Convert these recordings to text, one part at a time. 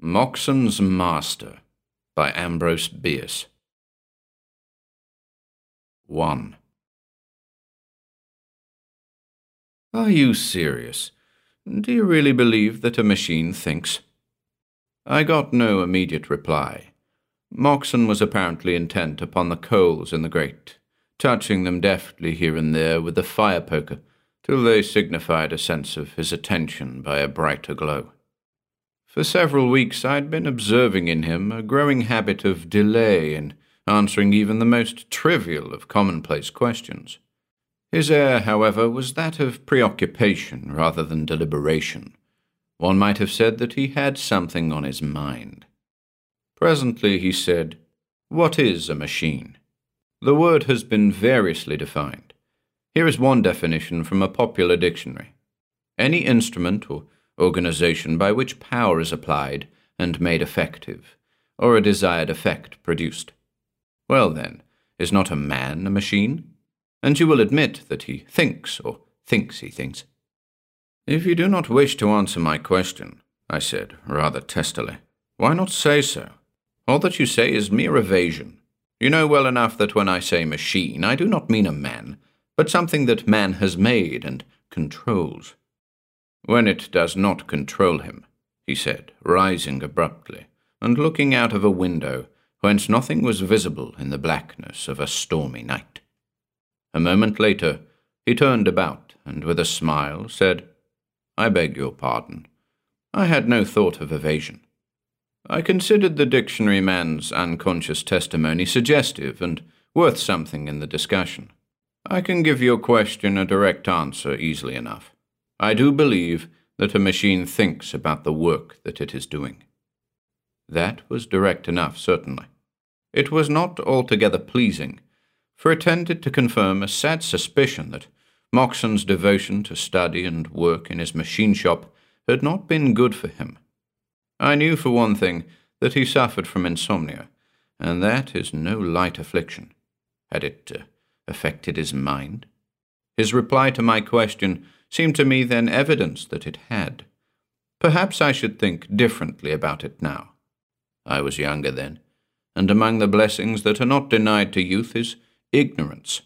Moxon's Master by Ambrose Bierce 1. Are you serious? Do you really believe that a machine thinks? I got no immediate reply. Moxon was apparently intent upon the coals in the grate, touching them deftly here and there with the fire poker till they signified a sense of his attention by a brighter glow. For several weeks I had been observing in him a growing habit of delay in answering even the most trivial of commonplace questions. His air, however, was that of preoccupation rather than deliberation. One might have said that he had something on his mind. Presently he said, What is a machine? The word has been variously defined. Here is one definition from a popular dictionary. Any instrument or organization by which power is applied and made effective, or a desired effect produced. Well, then, is not a man a machine? And you will admit that he thinks, or thinks he thinks. If you do not wish to answer my question, I said, rather testily, why not say so? All that you say is mere evasion. You know well enough that when I say machine, I do not mean a man, but something that man has made and controls. When it does not control him, he said, rising abruptly, and looking out of a window whence nothing was visible in the blackness of a stormy night. A moment later, he turned about, and with a smile said, I beg your pardon. I had no thought of evasion. I considered the dictionary man's unconscious testimony suggestive and worth something in the discussion. I can give your question a direct answer easily enough. I do believe that a machine thinks about the work that it is doing. That was direct enough, certainly. It was not altogether pleasing, for it tended to confirm a sad suspicion that Moxon's devotion to study and work in his machine shop had not been good for him. I knew, for one thing, that he suffered from insomnia, and that is no light affliction. Had it uh, affected his mind? His reply to my question seemed to me then evidence that it had. Perhaps I should think differently about it now. I was younger then, and among the blessings that are not denied to youth is ignorance.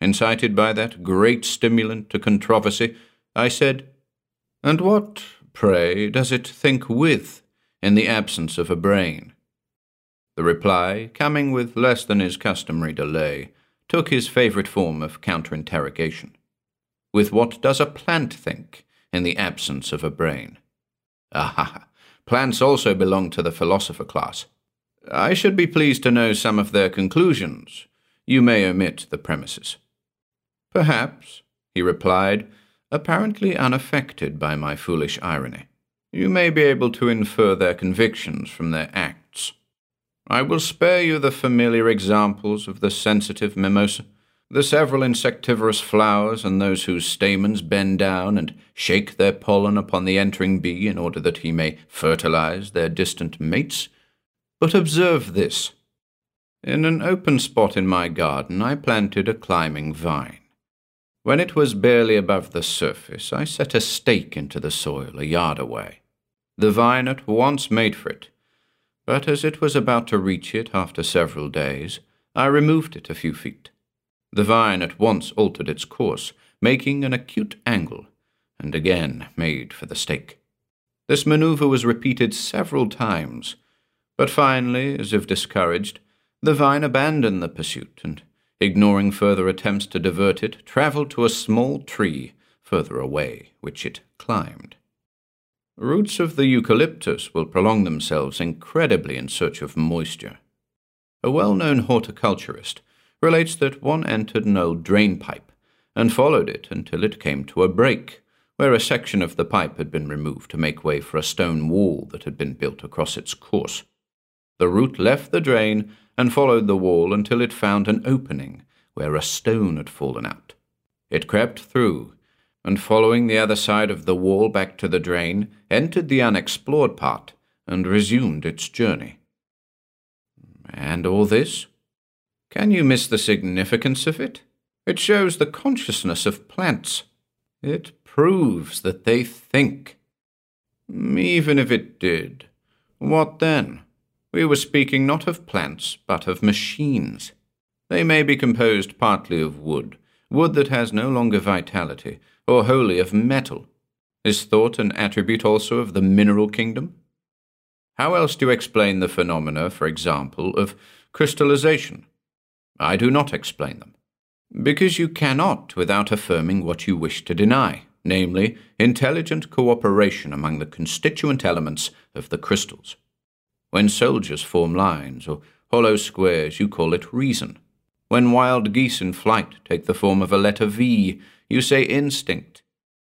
Incited by that great stimulant to controversy, I said, And what, pray, does it think with in the absence of a brain? The reply, coming with less than his customary delay, took his favourite form of counter interrogation. With what does a plant think in the absence of a brain? Aha! Plants also belong to the philosopher class. I should be pleased to know some of their conclusions. You may omit the premises. Perhaps, he replied, apparently unaffected by my foolish irony. You may be able to infer their convictions from their acts. I will spare you the familiar examples of the sensitive mimosa the several insectivorous flowers and those whose stamens bend down and shake their pollen upon the entering bee in order that he may fertilize their distant mates. But observe this. In an open spot in my garden I planted a climbing vine. When it was barely above the surface, I set a stake into the soil a yard away. The vine at once made for it, but as it was about to reach it after several days, I removed it a few feet. The vine at once altered its course, making an acute angle, and again made for the stake. This maneuver was repeated several times, but finally, as if discouraged, the vine abandoned the pursuit and, ignoring further attempts to divert it, travelled to a small tree further away, which it climbed. Roots of the eucalyptus will prolong themselves incredibly in search of moisture. A well known horticulturist relates that one entered an old drain pipe and followed it until it came to a break, where a section of the pipe had been removed to make way for a stone wall that had been built across its course. The root left the drain and followed the wall until it found an opening where a stone had fallen out. It crept through, and following the other side of the wall back to the drain, entered the unexplored part and resumed its journey. And all this can you miss the significance of it? It shows the consciousness of plants. It proves that they think. Even if it did, What then? We were speaking not of plants, but of machines. They may be composed partly of wood, wood that has no longer vitality, or wholly of metal. Is thought an attribute also of the mineral kingdom? How else do you explain the phenomena, for example, of crystallization? I do not explain them. Because you cannot without affirming what you wish to deny, namely, intelligent cooperation among the constituent elements of the crystals. When soldiers form lines or hollow squares, you call it reason. When wild geese in flight take the form of a letter V, you say instinct.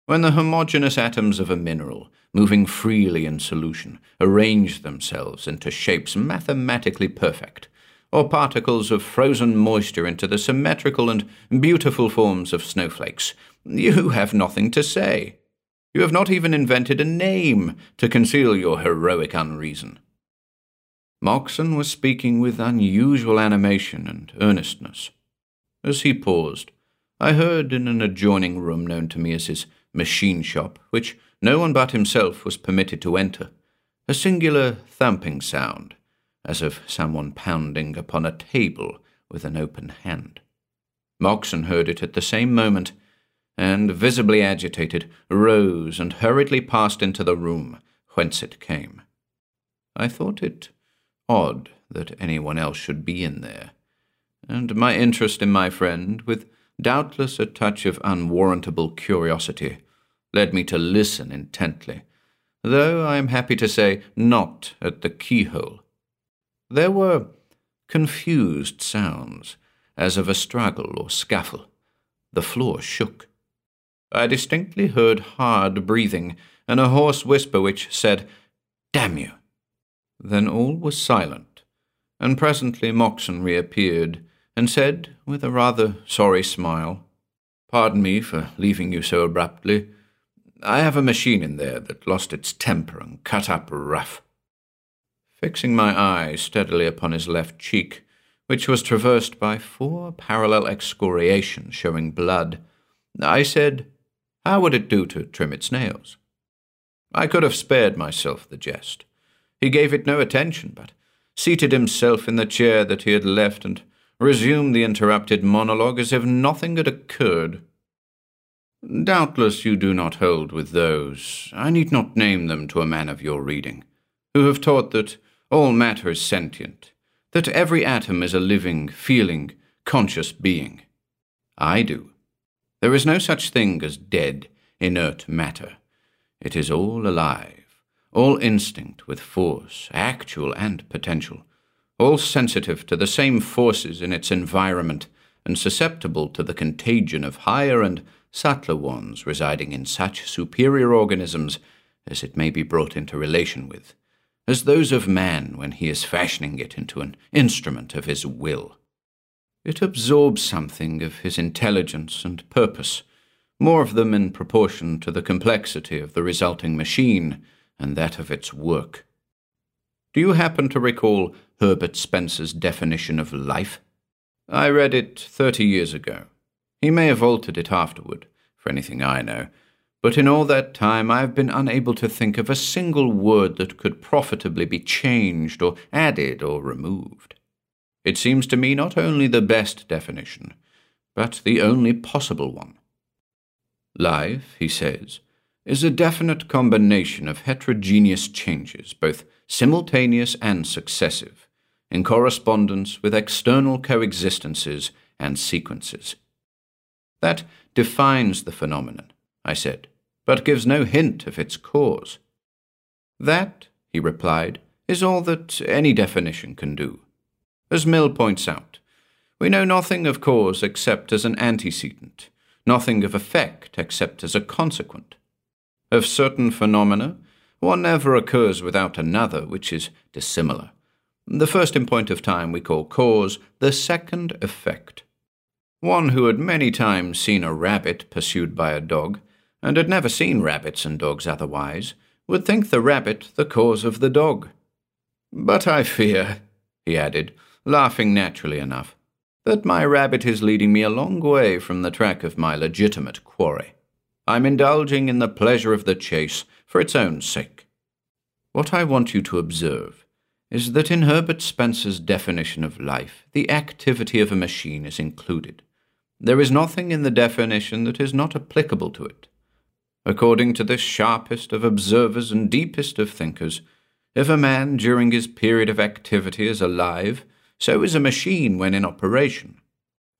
When the homogeneous atoms of a mineral, moving freely in solution, arrange themselves into shapes mathematically perfect, or particles of frozen moisture into the symmetrical and beautiful forms of snowflakes, you have nothing to say. You have not even invented a name to conceal your heroic unreason. Moxon was speaking with unusual animation and earnestness. As he paused, I heard in an adjoining room known to me as his machine shop, which no one but himself was permitted to enter, a singular thumping sound, as of someone pounding upon a table with an open hand. Moxon heard it at the same moment, and, visibly agitated, rose and hurriedly passed into the room whence it came. I thought it odd that anyone else should be in there, and my interest in my friend, with doubtless a touch of unwarrantable curiosity, led me to listen intently, though I am happy to say not at the keyhole. There were confused sounds, as of a struggle or scuffle. The floor shook. I distinctly heard hard breathing and a hoarse whisper which said, Damn you! Then all was silent, and presently Moxon reappeared and said, with a rather sorry smile, Pardon me for leaving you so abruptly. I have a machine in there that lost its temper and cut up rough. Fixing my eyes steadily upon his left cheek, which was traversed by four parallel excoriations showing blood, I said, How would it do to trim its nails? I could have spared myself the jest. He gave it no attention, but seated himself in the chair that he had left and resumed the interrupted monologue as if nothing had occurred. Doubtless you do not hold with those, I need not name them to a man of your reading, who have taught that all matter is sentient, that every atom is a living, feeling, conscious being. I do. There is no such thing as dead, inert matter. It is all alive, all instinct with force, actual and potential, all sensitive to the same forces in its environment and susceptible to the contagion of higher and subtler ones residing in such superior organisms as it may be brought into relation with, as those of man when he is fashioning it into an instrument of his will. It absorbs something of his intelligence and purpose, more of them in proportion to the complexity of the resulting machine and that of its work. Do you happen to recall Herbert Spencer's definition of life? I read it thirty years ago. He may have altered it afterward, for anything I know, but in all that time I have been unable to think of a single word that could profitably be changed or added or removed. It seems to me not only the best definition, but the only possible one. Life, he says, is a definite combination of heterogeneous changes, both simultaneous and successive, in correspondence with external coexistences and sequences. That defines the phenomenon, I said, but gives no hint of its cause. That, he replied, is all that any definition can do. As Mill points out, we know nothing of cause except as an antecedent, nothing of effect except as a consequent. Of certain phenomena, one never occurs without another which is dissimilar. The first in point of time we call cause, the second effect. One who had many times seen a rabbit pursued by a dog, and had never seen rabbits and dogs otherwise, would think the rabbit the cause of the dog. But I fear, he added, laughing naturally enough, that my rabbit is leading me a long way from the track of my legitimate quarry. I'm indulging in the pleasure of the chase for its own sake. What I want you to observe is that in Herbert Spencer's definition of life, the activity of a machine is included. There is nothing in the definition that is not applicable to it. According to the sharpest of observers and deepest of thinkers, if a man during his period of activity is alive, so is a machine when in operation.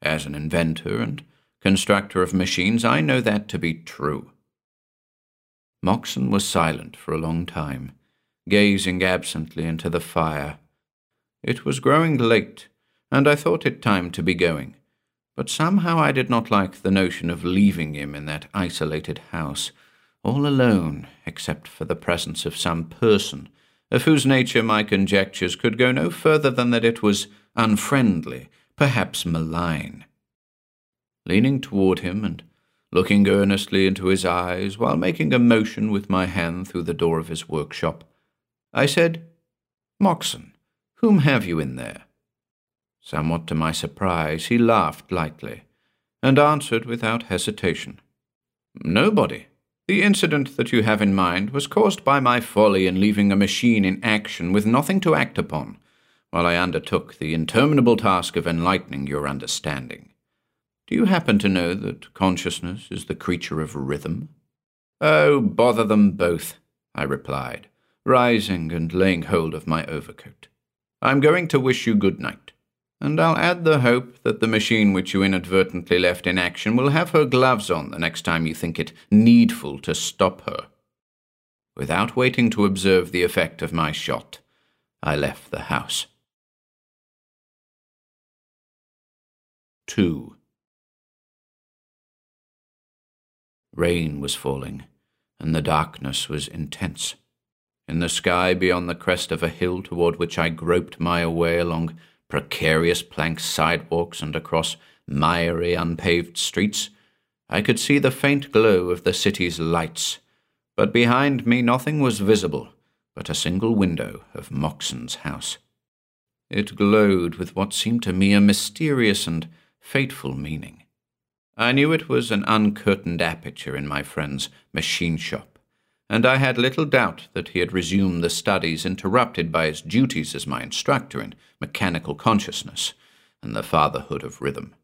As an inventor and constructor of machines, I know that to be true. Moxon was silent for a long time gazing absently into the fire. It was growing late, and I thought it time to be going, but somehow I did not like the notion of leaving him in that isolated house, all alone, except for the presence of some person, of whose nature my conjectures could go no further than that it was unfriendly, perhaps malign. Leaning toward him and looking earnestly into his eyes while making a motion with my hand through the door of his workshop, I said, Moxon, whom have you in there? Somewhat to my surprise, he laughed lightly, and answered without hesitation, Nobody. The incident that you have in mind was caused by my folly in leaving a machine in action with nothing to act upon, while I undertook the interminable task of enlightening your understanding. Do you happen to know that consciousness is the creature of rhythm? Oh, bother them both, I replied rising and laying hold of my overcoat. I'm going to wish you good night, and I'll add the hope that the machine which you inadvertently left in action will have her gloves on the next time you think it needful to stop her. Without waiting to observe the effect of my shot, I left the house. 2. Rain was falling, and the darkness was intense. In the sky beyond the crest of a hill toward which I groped my way along precarious plank sidewalks and across miry, unpaved streets, I could see the faint glow of the city's lights, but behind me nothing was visible but a single window of Moxon's house. It glowed with what seemed to me a mysterious and fateful meaning. I knew it was an uncurtained aperture in my friend's machine shop and I had little doubt that he had resumed the studies interrupted by his duties as my instructor in mechanical consciousness and the fatherhood of rhythm.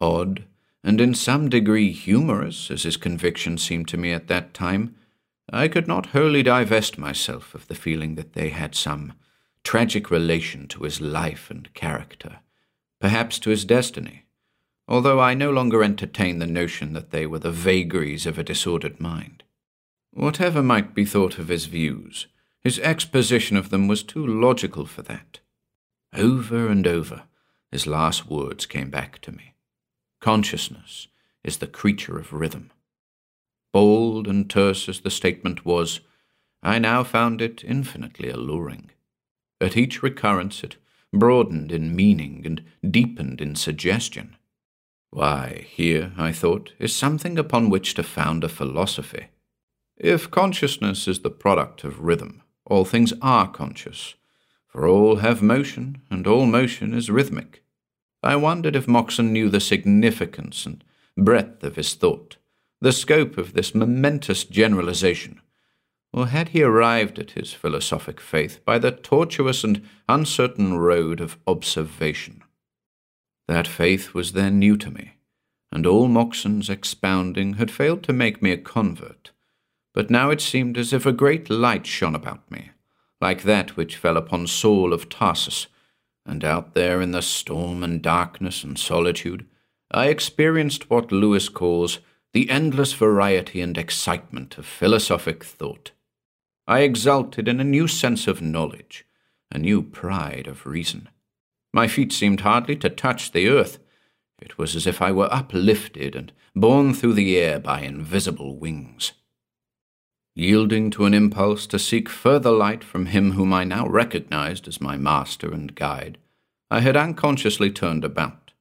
Odd, and in some degree humorous as his conviction seemed to me at that time, I could not wholly divest myself of the feeling that they had some tragic relation to his life and character, perhaps to his destiny, although I no longer entertained the notion that they were the vagaries of a disordered mind. Whatever might be thought of his views, his exposition of them was too logical for that. Over and over, his last words came back to me. Consciousness is the creature of rhythm. Bold and terse as the statement was, I now found it infinitely alluring. At each recurrence it broadened in meaning and deepened in suggestion. Why, here, I thought, is something upon which to found a philosophy. If consciousness is the product of rhythm, all things are conscious, for all have motion, and all motion is rhythmic. I wondered if Moxon knew the significance and breadth of his thought, the scope of this momentous generalization, or had he arrived at his philosophic faith by the tortuous and uncertain road of observation? That faith was then new to me, and all Moxon's expounding had failed to make me a convert but now it seemed as if a great light shone about me, like that which fell upon Saul of Tarsus, and out there in the storm and darkness and solitude, I experienced what Lewes calls the endless variety and excitement of philosophic thought. I exulted in a new sense of knowledge, a new pride of reason. My feet seemed hardly to touch the earth. It was as if I were uplifted and borne through the air by invisible wings. Yielding to an impulse to seek further light from him whom I now recognized as my master and guide, I had unconsciously turned about,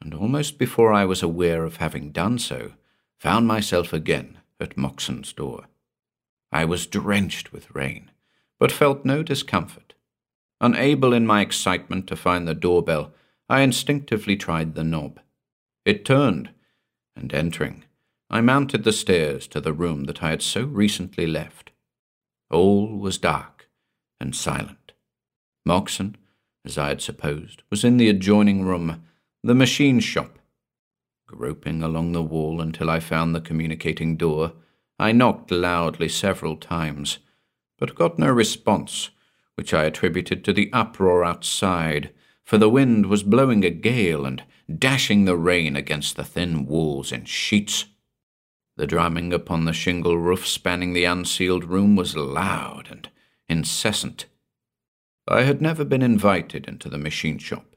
and almost before I was aware of having done so, found myself again at Moxon's door. I was drenched with rain, but felt no discomfort. Unable in my excitement to find the doorbell, I instinctively tried the knob. It turned, and entering, I mounted the stairs to the room that I had so recently left. All was dark and silent. Moxon, as I had supposed, was in the adjoining room, the machine shop. Groping along the wall until I found the communicating door, I knocked loudly several times, but got no response, which I attributed to the uproar outside, for the wind was blowing a gale and dashing the rain against the thin walls in sheets. The drumming upon the shingle roof spanning the unceiled room was loud and incessant. I had never been invited into the machine shop,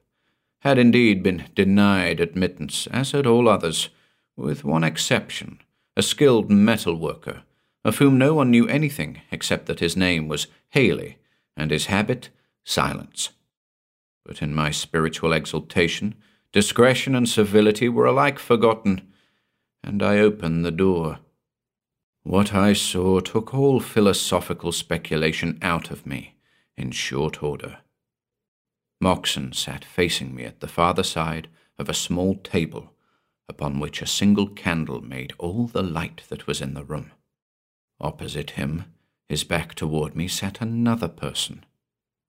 had indeed been denied admittance, as had all others, with one exception, a skilled metal worker, of whom no one knew anything except that his name was Haley and his habit silence. But in my spiritual exaltation, discretion and civility were alike forgotten, and I opened the door. What I saw took all philosophical speculation out of me in short order. Moxon sat facing me at the farther side of a small table upon which a single candle made all the light that was in the room. Opposite him, his back toward me, sat another person.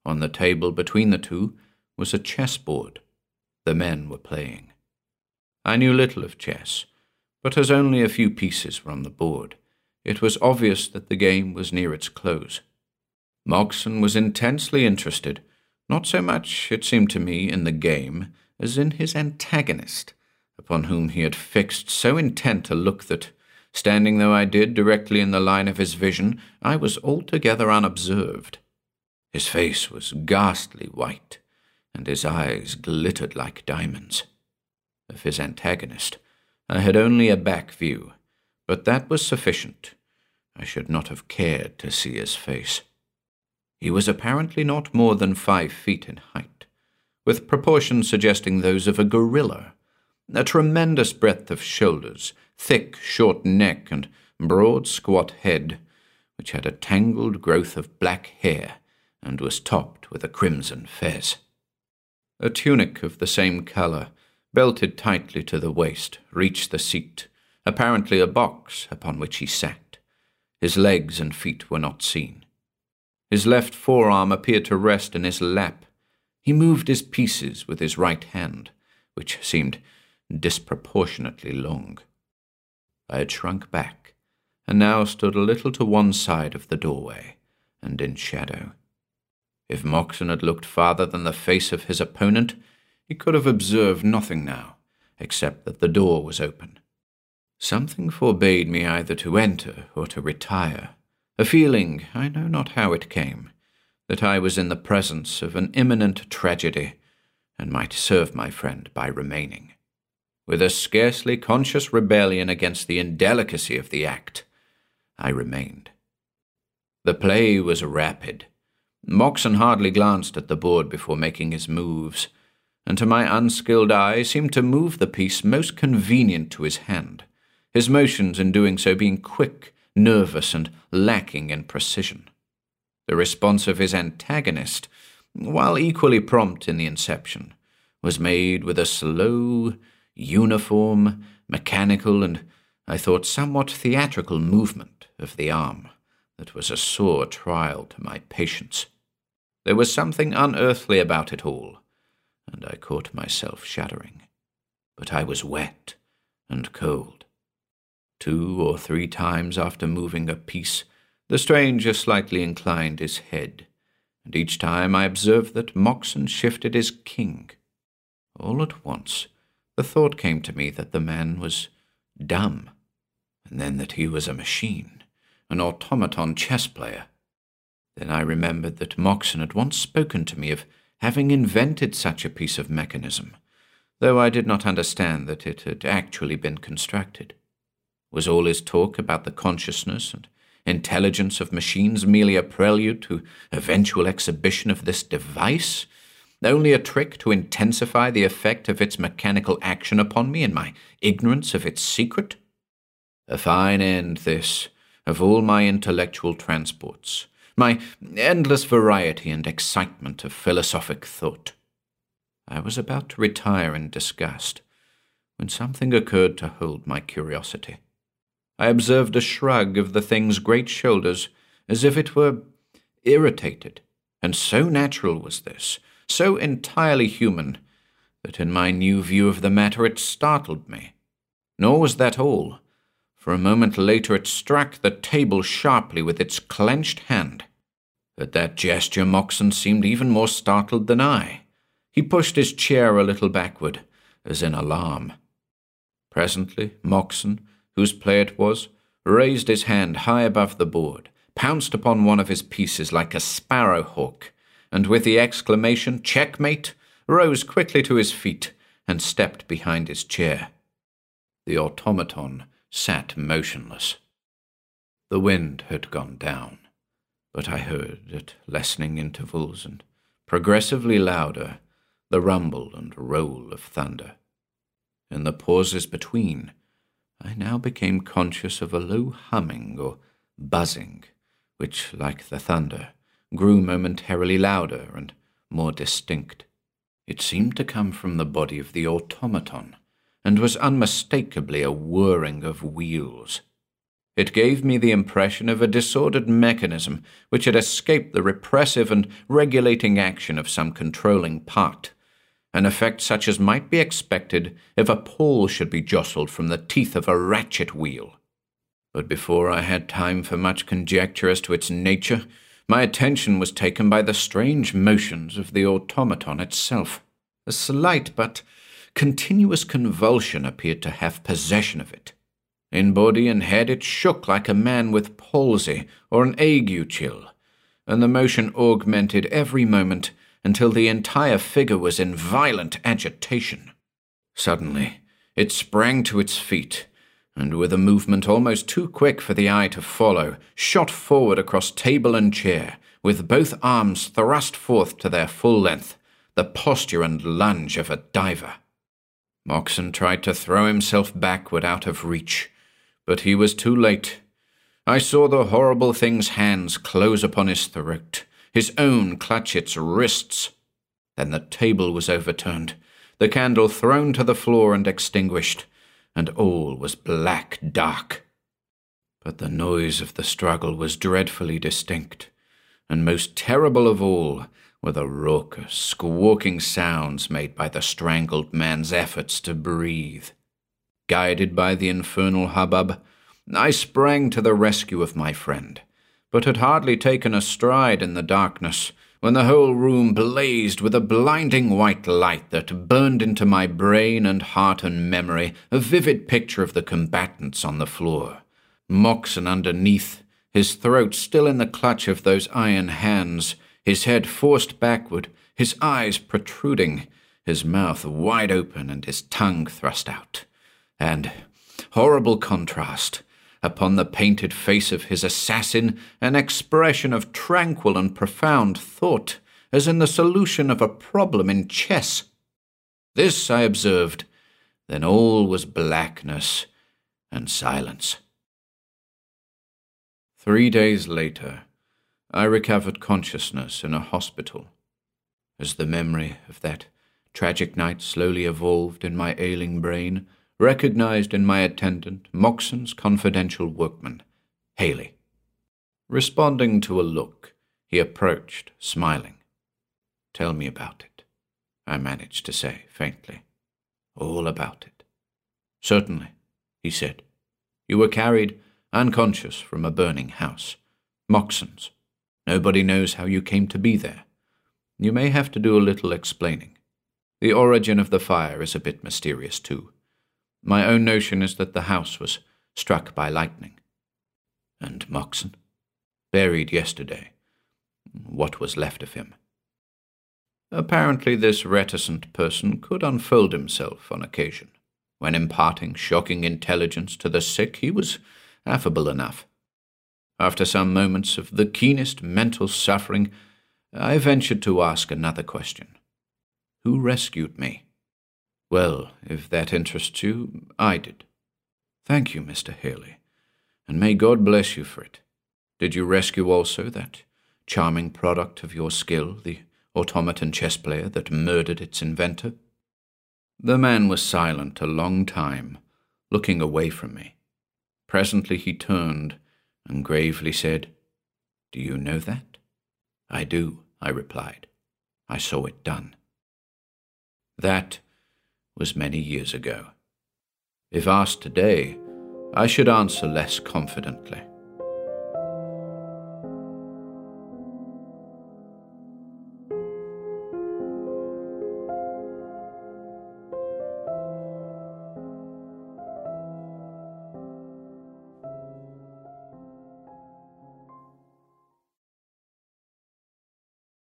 On the table between the two was a chessboard. The men were playing. I knew little of chess, but as only a few pieces were on the board, it was obvious that the game was near its close. Moxon was intensely interested, not so much, it seemed to me, in the game as in his antagonist, upon whom he had fixed so intent a look that, standing though I did directly in the line of his vision, I was altogether unobserved. His face was ghastly white, and his eyes glittered like diamonds. Of his antagonist, I had only a back view, but that was sufficient. I should not have cared to see his face. He was apparently not more than five feet in height, with proportions suggesting those of a gorilla, a tremendous breadth of shoulders, thick, short neck, and broad, squat head, which had a tangled growth of black hair and was topped with a crimson fez. A tunic of the same colour, belted tightly to the waist, reached the seat, apparently a box upon which he sat. His legs and feet were not seen. His left forearm appeared to rest in his lap. He moved his pieces with his right hand, which seemed disproportionately long. I had shrunk back, and now stood a little to one side of the doorway, and in shadow. If Moxon had looked farther than the face of his opponent, he could have observed nothing now, except that the door was open. Something forbade me either to enter or to retire, a feeling, I know not how it came, that I was in the presence of an imminent tragedy, and might serve my friend by remaining. With a scarcely conscious rebellion against the indelicacy of the act, I remained. The play was rapid. Moxon hardly glanced at the board before making his moves, and to my unskilled eye seemed to move the piece most convenient to his hand, his motions in doing so being quick nervous and lacking in precision. The response of his antagonist, while equally prompt in the inception, was made with a slow, uniform, mechanical, and, I thought, somewhat theatrical movement of the arm that was a sore trial to my patience. There was something unearthly about it all, and I caught myself shuddering. But I was wet and cold, Two or three times after moving a piece, the stranger slightly inclined his head, and each time I observed that Moxon shifted his king. All at once, the thought came to me that the man was dumb, and then that he was a machine, an automaton chess player. Then I remembered that Moxon had once spoken to me of having invented such a piece of mechanism, though I did not understand that it had actually been constructed. Was all his talk about the consciousness and intelligence of machines merely a prelude to eventual exhibition of this device? Only a trick to intensify the effect of its mechanical action upon me in my ignorance of its secret? A fine end, this, of all my intellectual transports, my endless variety and excitement of philosophic thought. I was about to retire in disgust when something occurred to hold my curiosity. I observed a shrug of the thing's great shoulders, as if it were irritated, and so natural was this, so entirely human, that in my new view of the matter it startled me. Nor was that all, for a moment later it struck the table sharply with its clenched hand. At that gesture, Moxon seemed even more startled than I. He pushed his chair a little backward, as in alarm. Presently, Moxon, whose play it was, raised his hand high above the board, pounced upon one of his pieces like a sparrow hawk, and with the exclamation, Checkmate, rose quickly to his feet and stepped behind his chair. The automaton sat motionless. The wind had gone down, but I heard, at lessening intervals and progressively louder, the rumble and roll of thunder. In the pauses between, I now became conscious of a low humming or buzzing, which, like the thunder, grew momentarily louder and more distinct. It seemed to come from the body of the automaton, and was unmistakably a whirring of wheels. It gave me the impression of a disordered mechanism which had escaped the repressive and regulating action of some controlling part, an effect such as might be expected if a pawl should be jostled from the teeth of a ratchet wheel. But before I had time for much conjecture as to its nature, my attention was taken by the strange motions of the automaton itself. A slight but continuous convulsion appeared to have possession of it. In body and head it shook like a man with palsy or an ague chill, and the motion augmented every moment until the entire figure was in violent agitation. Suddenly, it sprang to its feet and with a movement almost too quick for the eye to follow, shot forward across table and chair, with both arms thrust forth to their full length, the posture and lunge of a diver. Moxon tried to throw himself backward out of reach, but he was too late. I saw the horrible thing's hands close upon his throat, his own clutch its wrists. Then the table was overturned, the candle thrown to the floor and extinguished and all was black dark. But the noise of the struggle was dreadfully distinct, and most terrible of all were the raucous, squawking sounds made by the strangled man's efforts to breathe. Guided by the infernal hubbub, I sprang to the rescue of my friend, but had hardly taken a stride in the darkness when the whole room blazed with a blinding white light that burned into my brain and heart and memory a vivid picture of the combatants on the floor. Moxon underneath, his throat still in the clutch of those iron hands, his head forced backward, his eyes protruding, his mouth wide open and his tongue thrust out. And, horrible contrast, upon the painted face of his assassin an expression of tranquil and profound thought, as in the solution of a problem in chess. This I observed, then all was blackness and silence. Three days later, I recovered consciousness in a hospital. As the memory of that tragic night slowly evolved in my ailing brain, recognized in my attendant Moxon's confidential workman, Haley. Responding to a look, he approached, smiling. Tell me about it, I managed to say faintly. All about it. Certainly, he said. You were carried unconscious from a burning house. Moxon's. Nobody knows how you came to be there. You may have to do a little explaining. The origin of the fire is a bit mysterious, too. My own notion is that the house was struck by lightning. And Moxon? Buried yesterday. What was left of him? Apparently, this reticent person could unfold himself on occasion. When imparting shocking intelligence to the sick, he was affable enough. After some moments of the keenest mental suffering, I ventured to ask another question Who rescued me? Well, if that interests you, I did. Thank you, Mr. Haley, and may God bless you for it. Did you rescue also that charming product of your skill, the automaton chess player that murdered its inventor? The man was silent a long time, looking away from me. Presently he turned and gravely said, Do you know that? I do, I replied. I saw it done. That was many years ago. If asked today, I should answer less confidently.